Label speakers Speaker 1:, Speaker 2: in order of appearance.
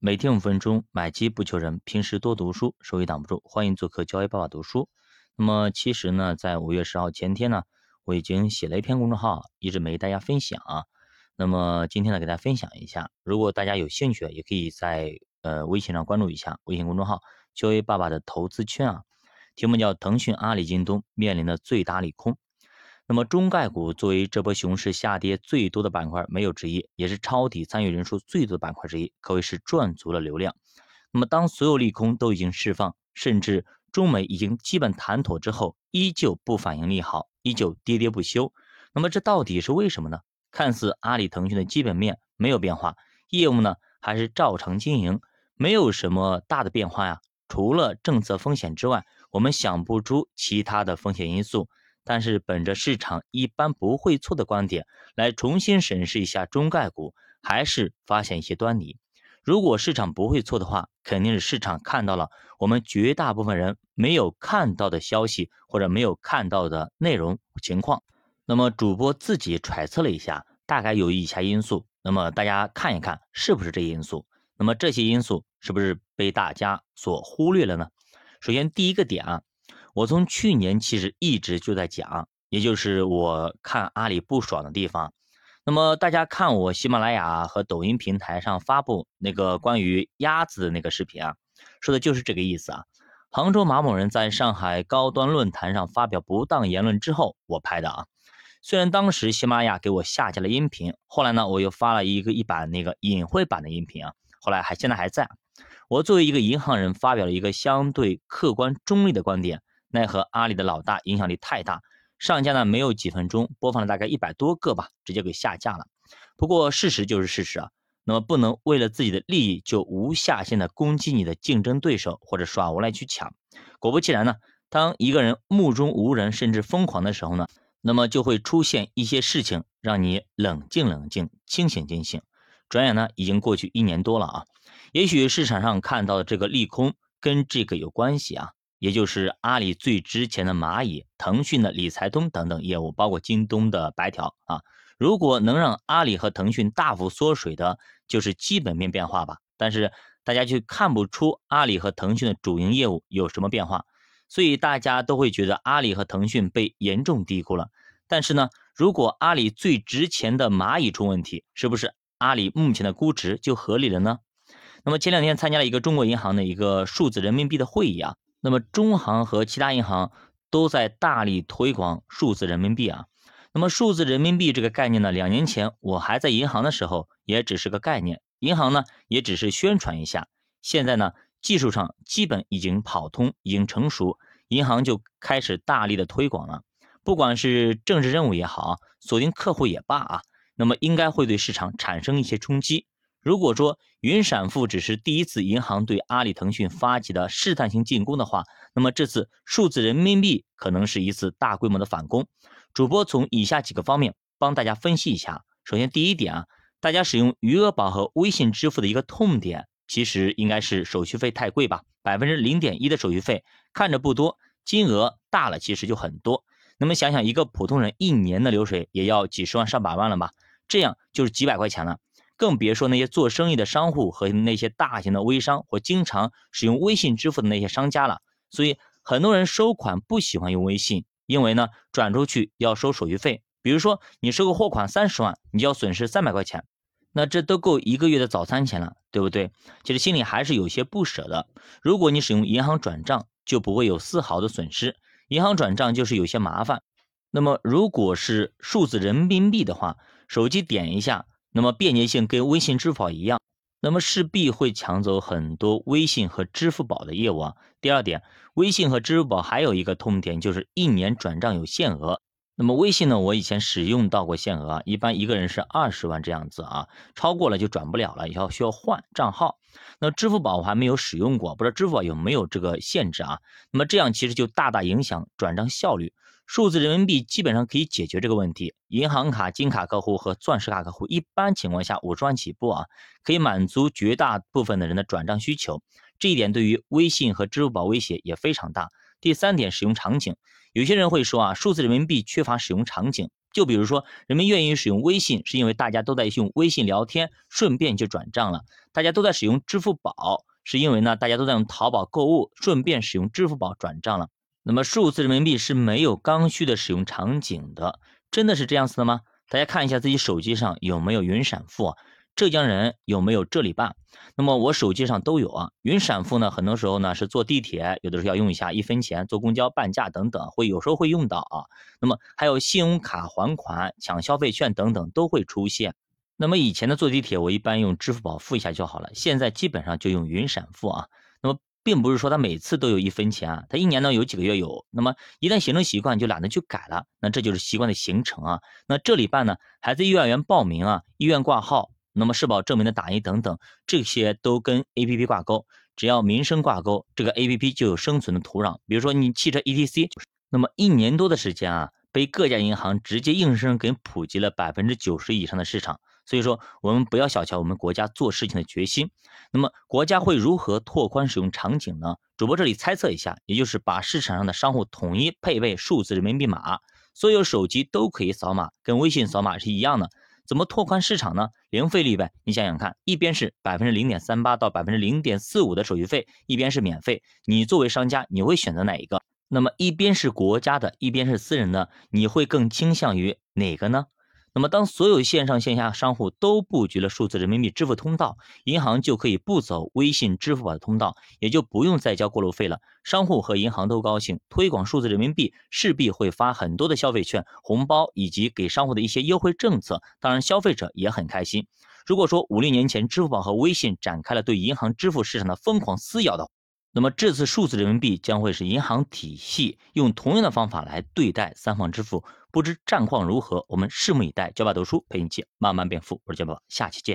Speaker 1: 每天五分钟，买机不求人，平时多读书，收益挡不住。欢迎做客交易爸爸读书。那么其实呢，在五月十号前天呢，我已经写了一篇公众号，一直没大家分享啊。那么今天呢，给大家分享一下。如果大家有兴趣，也可以在呃微信上关注一下微信公众号“交易爸爸的投资圈”啊。题目叫“腾讯、阿里、京东面临的最大利空”。那么中概股作为这波熊市下跌最多的板块，没有之一，也是抄底参与人数最多的板块之一，可谓是赚足了流量。那么当所有利空都已经释放，甚至中美已经基本谈妥之后，依旧不反应利好，依旧跌跌不休。那么这到底是为什么呢？看似阿里、腾讯的基本面没有变化，业务呢还是照常经营，没有什么大的变化呀。除了政策风险之外，我们想不出其他的风险因素。但是，本着市场一般不会错的观点来重新审视一下中概股，还是发现一些端倪。如果市场不会错的话，肯定是市场看到了我们绝大部分人没有看到的消息或者没有看到的内容情况。那么，主播自己揣测了一下，大概有以下因素。那么大家看一看是不是这些因素？那么这些因素是不是被大家所忽略了呢？首先，第一个点啊。我从去年其实一直就在讲，也就是我看阿里不爽的地方。那么大家看我喜马拉雅和抖音平台上发布那个关于鸭子的那个视频啊，说的就是这个意思啊。杭州马某人在上海高端论坛上发表不当言论之后，我拍的啊。虽然当时喜马拉雅给我下架了音频，后来呢我又发了一个一版那个隐晦版的音频啊，后来还现在还在。我作为一个银行人，发表了一个相对客观中立的观点。奈何阿里的老大影响力太大，上架呢没有几分钟，播放了大概一百多个吧，直接给下架了。不过事实就是事实啊，那么不能为了自己的利益就无下限的攻击你的竞争对手或者耍无赖去抢。果不其然呢，当一个人目中无人甚至疯狂的时候呢，那么就会出现一些事情让你冷静冷静，清醒清醒。转眼呢已经过去一年多了啊，也许市场上看到的这个利空跟这个有关系啊。也就是阿里最值钱的蚂蚁、腾讯的理财通等等业务，包括京东的白条啊。如果能让阿里和腾讯大幅缩水的，就是基本面变化吧。但是大家却看不出阿里和腾讯的主营业务有什么变化，所以大家都会觉得阿里和腾讯被严重低估了。但是呢，如果阿里最值钱的蚂蚁出问题，是不是阿里目前的估值就合理了呢？那么前两天参加了一个中国银行的一个数字人民币的会议啊。那么中行和其他银行都在大力推广数字人民币啊。那么数字人民币这个概念呢，两年前我还在银行的时候也只是个概念，银行呢也只是宣传一下。现在呢，技术上基本已经跑通，已经成熟，银行就开始大力的推广了。不管是政治任务也好，锁定客户也罢啊，那么应该会对市场产生一些冲击。如果说云闪付只是第一次银行对阿里、腾讯发起的试探性进攻的话，那么这次数字人民币可能是一次大规模的反攻。主播从以下几个方面帮大家分析一下。首先，第一点啊，大家使用余额宝和微信支付的一个痛点，其实应该是手续费太贵吧？百分之零点一的手续费看着不多，金额大了其实就很多。那么想想一个普通人一年的流水也要几十万上百万了吧？这样就是几百块钱了。更别说那些做生意的商户和那些大型的微商或经常使用微信支付的那些商家了。所以很多人收款不喜欢用微信，因为呢转出去要收手续费。比如说你收个货款三十万，你就要损失三百块钱，那这都够一个月的早餐钱了，对不对？其实心里还是有些不舍的。如果你使用银行转账，就不会有丝毫的损失。银行转账就是有些麻烦。那么如果是数字人民币的话，手机点一下。那么便捷性跟微信、支付宝一样，那么势必会抢走很多微信和支付宝的业务啊。第二点，微信和支付宝还有一个痛点，就是一年转账有限额。那么微信呢，我以前使用到过限额啊，一般一个人是二十万这样子啊，超过了就转不了了，以后需要换账号。那支付宝我还没有使用过，不知道支付宝有没有这个限制啊？那么这样其实就大大影响转账效率。数字人民币基本上可以解决这个问题。银行卡、金卡客户和钻石卡客户，一般情况下五十万起步啊，可以满足绝大部分的人的转账需求。这一点对于微信和支付宝威胁也非常大。第三点，使用场景，有些人会说啊，数字人民币缺乏使用场景。就比如说，人们愿意使用微信，是因为大家都在用微信聊天，顺便就转账了；大家都在使用支付宝，是因为呢，大家都在用淘宝购物，顺便使用支付宝转账了。那么，数字人民币是没有刚需的使用场景的，真的是这样子的吗？大家看一下自己手机上有没有云闪付。浙江人有没有这里办？那么我手机上都有啊。云闪付呢，很多时候呢是坐地铁，有的时候要用一下一分钱；坐公交半价等等，会有时候会用到啊。那么还有信用卡还款、抢消费券等等都会出现。那么以前的坐地铁，我一般用支付宝付一下就好了，现在基本上就用云闪付啊。那么并不是说他每次都有一分钱啊，他一年呢有几个月有。那么一旦形成习惯，就懒得去改了，那这就是习惯的形成啊。那这里办呢，孩子幼儿园报名啊，医院挂号。那么社保证明的打印等等，这些都跟 A P P 挂钩，只要民生挂钩，这个 A P P 就有生存的土壤。比如说你汽车 E T C，那么一年多的时间啊，被各家银行直接硬生生给普及了百分之九十以上的市场。所以说，我们不要小瞧我们国家做事情的决心。那么国家会如何拓宽使用场景呢？主播这里猜测一下，也就是把市场上的商户统一配备数字人民币码，所有手机都可以扫码，跟微信扫码是一样的。怎么拓宽市场呢？零费率呗，你想想看，一边是百分之零点三八到百分之零点四五的手续费，一边是免费，你作为商家，你会选择哪一个？那么一边是国家的，一边是私人的，你会更倾向于哪个呢？那么，当所有线上线下商户都布局了数字人民币支付通道，银行就可以不走微信、支付宝的通道，也就不用再交过路费了。商户和银行都高兴，推广数字人民币势必会发很多的消费券、红包，以及给商户的一些优惠政策。当然，消费者也很开心。如果说五六年前支付宝和微信展开了对银行支付市场的疯狂撕咬的话，那么这次数字人民币将会是银行体系用同样的方法来对待三方支付。不知战况如何，我们拭目以待。教爸读书陪你一起慢慢变富，我是教爸，下期见。